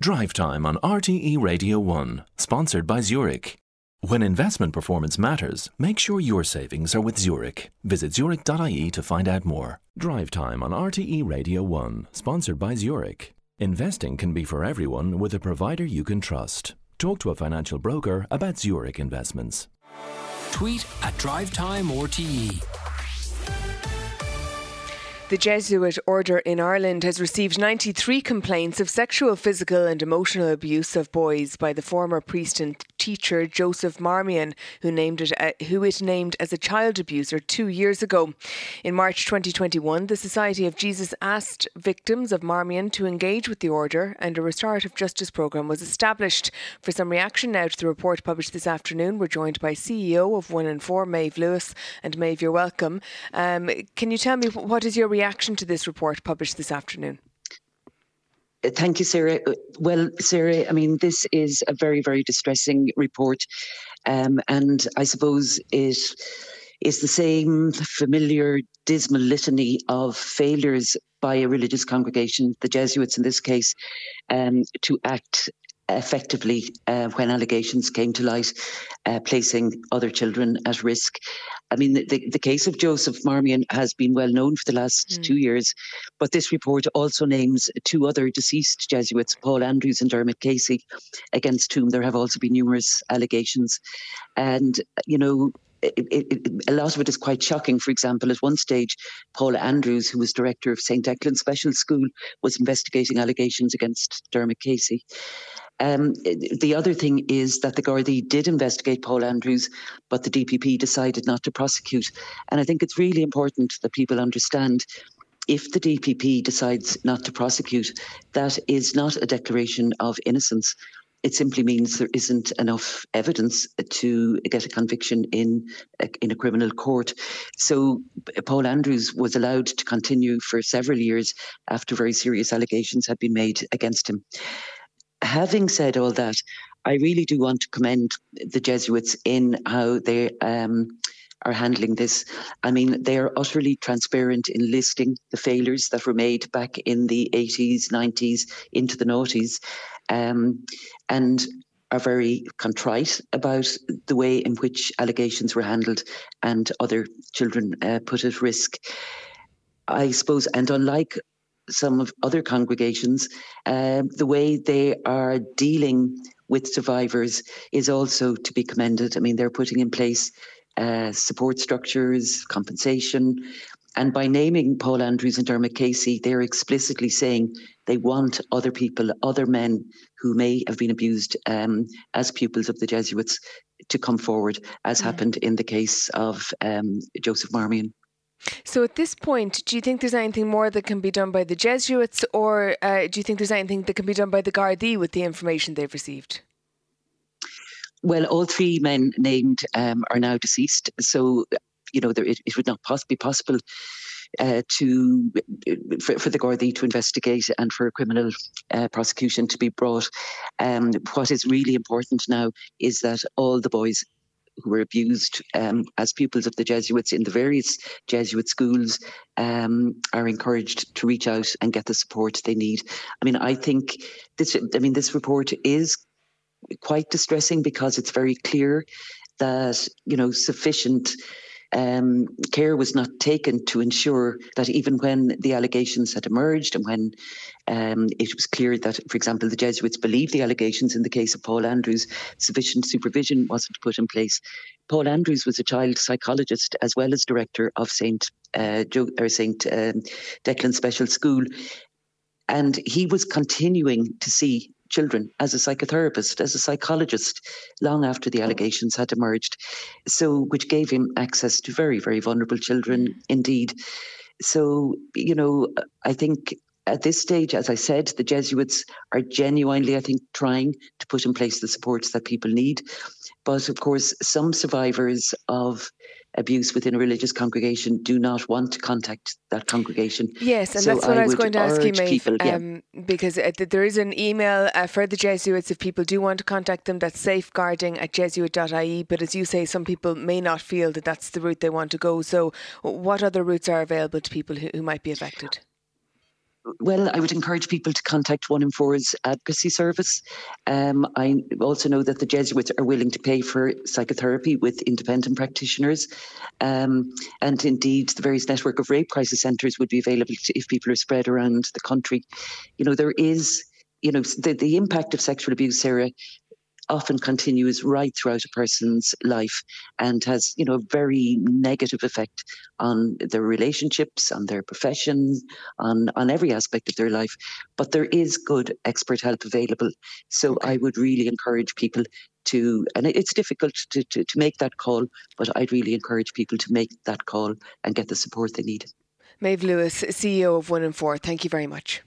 Drive Time on RTE Radio 1, sponsored by Zurich. When investment performance matters, make sure your savings are with Zurich. Visit zurich.ie to find out more. Drive Time on RTE Radio 1, sponsored by Zurich. Investing can be for everyone with a provider you can trust. Talk to a financial broker about Zurich investments. Tweet at Drive Time RTE. The Jesuit Order in Ireland has received 93 complaints of sexual, physical, and emotional abuse of boys by the former priest and teacher Joseph Marmion, who named it uh, who it named as a child abuser two years ago. In March 2021, the Society of Jesus asked victims of Marmion to engage with the order, and a restorative justice programme was established. For some reaction now to the report published this afternoon, we're joined by CEO of One in Four, Maeve Lewis, and Maeve, you're welcome. Um, can you tell me what is your reaction to this report published this afternoon? Thank you, Sarah. Uh, well, Sarah, I mean, this is a very, very distressing report. Um, and I suppose it is the same familiar dismal litany of failures by a religious congregation, the Jesuits in this case, um, to act effectively uh, when allegations came to light, uh, placing other children at risk. I mean, the, the case of Joseph Marmion has been well known for the last mm. two years, but this report also names two other deceased Jesuits, Paul Andrews and Dermot Casey, against whom there have also been numerous allegations. And, you know, it, it, a lot of it is quite shocking. For example, at one stage, Paula Andrews, who was director of St. Declan Special School, was investigating allegations against Dermot Casey. Um, the other thing is that the Gardaí did investigate Paul Andrews, but the DPP decided not to prosecute. And I think it's really important that people understand if the DPP decides not to prosecute, that is not a declaration of innocence. It simply means there isn't enough evidence to get a conviction in a, in a criminal court. So Paul Andrews was allowed to continue for several years after very serious allegations had been made against him having said all that, I really do want to commend the Jesuits in how they um, are handling this. I mean, they are utterly transparent in listing the failures that were made back in the 80s, 90s, into the noughties, um, and are very contrite about the way in which allegations were handled and other children uh, put at risk. I suppose, and unlike some of other congregations, uh, the way they are dealing with survivors is also to be commended. I mean, they're putting in place uh, support structures, compensation. And by naming Paul Andrews and Dermot Casey, they're explicitly saying they want other people, other men who may have been abused um, as pupils of the Jesuits to come forward, as mm. happened in the case of um, Joseph Marmion. So at this point, do you think there's anything more that can be done by the Jesuits, or uh, do you think there's anything that can be done by the Gardaí with the information they've received? Well, all three men named um, are now deceased, so you know there, it, it, would not poss- be possible uh, to for, for, the Gardaí to investigate and for a criminal uh, prosecution to be brought. Um, what is really important now is that all the boys who were abused um, as pupils of the Jesuits in the various Jesuit schools um, are encouraged to reach out and get the support they need. I mean, I think this. I mean, this report is quite distressing because it's very clear that you know sufficient um, care was not taken to ensure that even when the allegations had emerged and when um, it was clear that, for example, the Jesuits believed the allegations in the case of Paul Andrews, sufficient supervision wasn't put in place. Paul Andrews was a child psychologist as well as director of St. Uh, or St. Um, Declan Special School. And he was continuing to see children as a psychotherapist, as a psychologist, long after the allegations had emerged. So, which gave him access to very, very vulnerable children mm. indeed. So, you know, I think at this stage, as I said, the Jesuits are genuinely, I think, trying to put in place the supports that people need. But of course, some survivors of abuse within a religious congregation do not want to contact that congregation. Yes, and so that's what I, I was going to ask you, Maeve, people, yeah. um, because uh, there is an email uh, for the Jesuits if people do want to contact them. That's safeguarding at jesuit.ie. But as you say, some people may not feel that that's the route they want to go. So, what other routes are available to people who, who might be affected? Well, I would encourage people to contact One in Four's advocacy service. Um, I also know that the Jesuits are willing to pay for psychotherapy with independent practitioners. Um, and indeed, the various network of rape crisis centres would be available to, if people are spread around the country. You know, there is you know the, the impact of sexual abuse sarah often continues right throughout a person's life and has you know a very negative effect on their relationships on their profession on on every aspect of their life but there is good expert help available so okay. i would really encourage people to and it's difficult to, to, to make that call but i'd really encourage people to make that call and get the support they need Maeve Lewis, CEO of One in Four, thank you very much.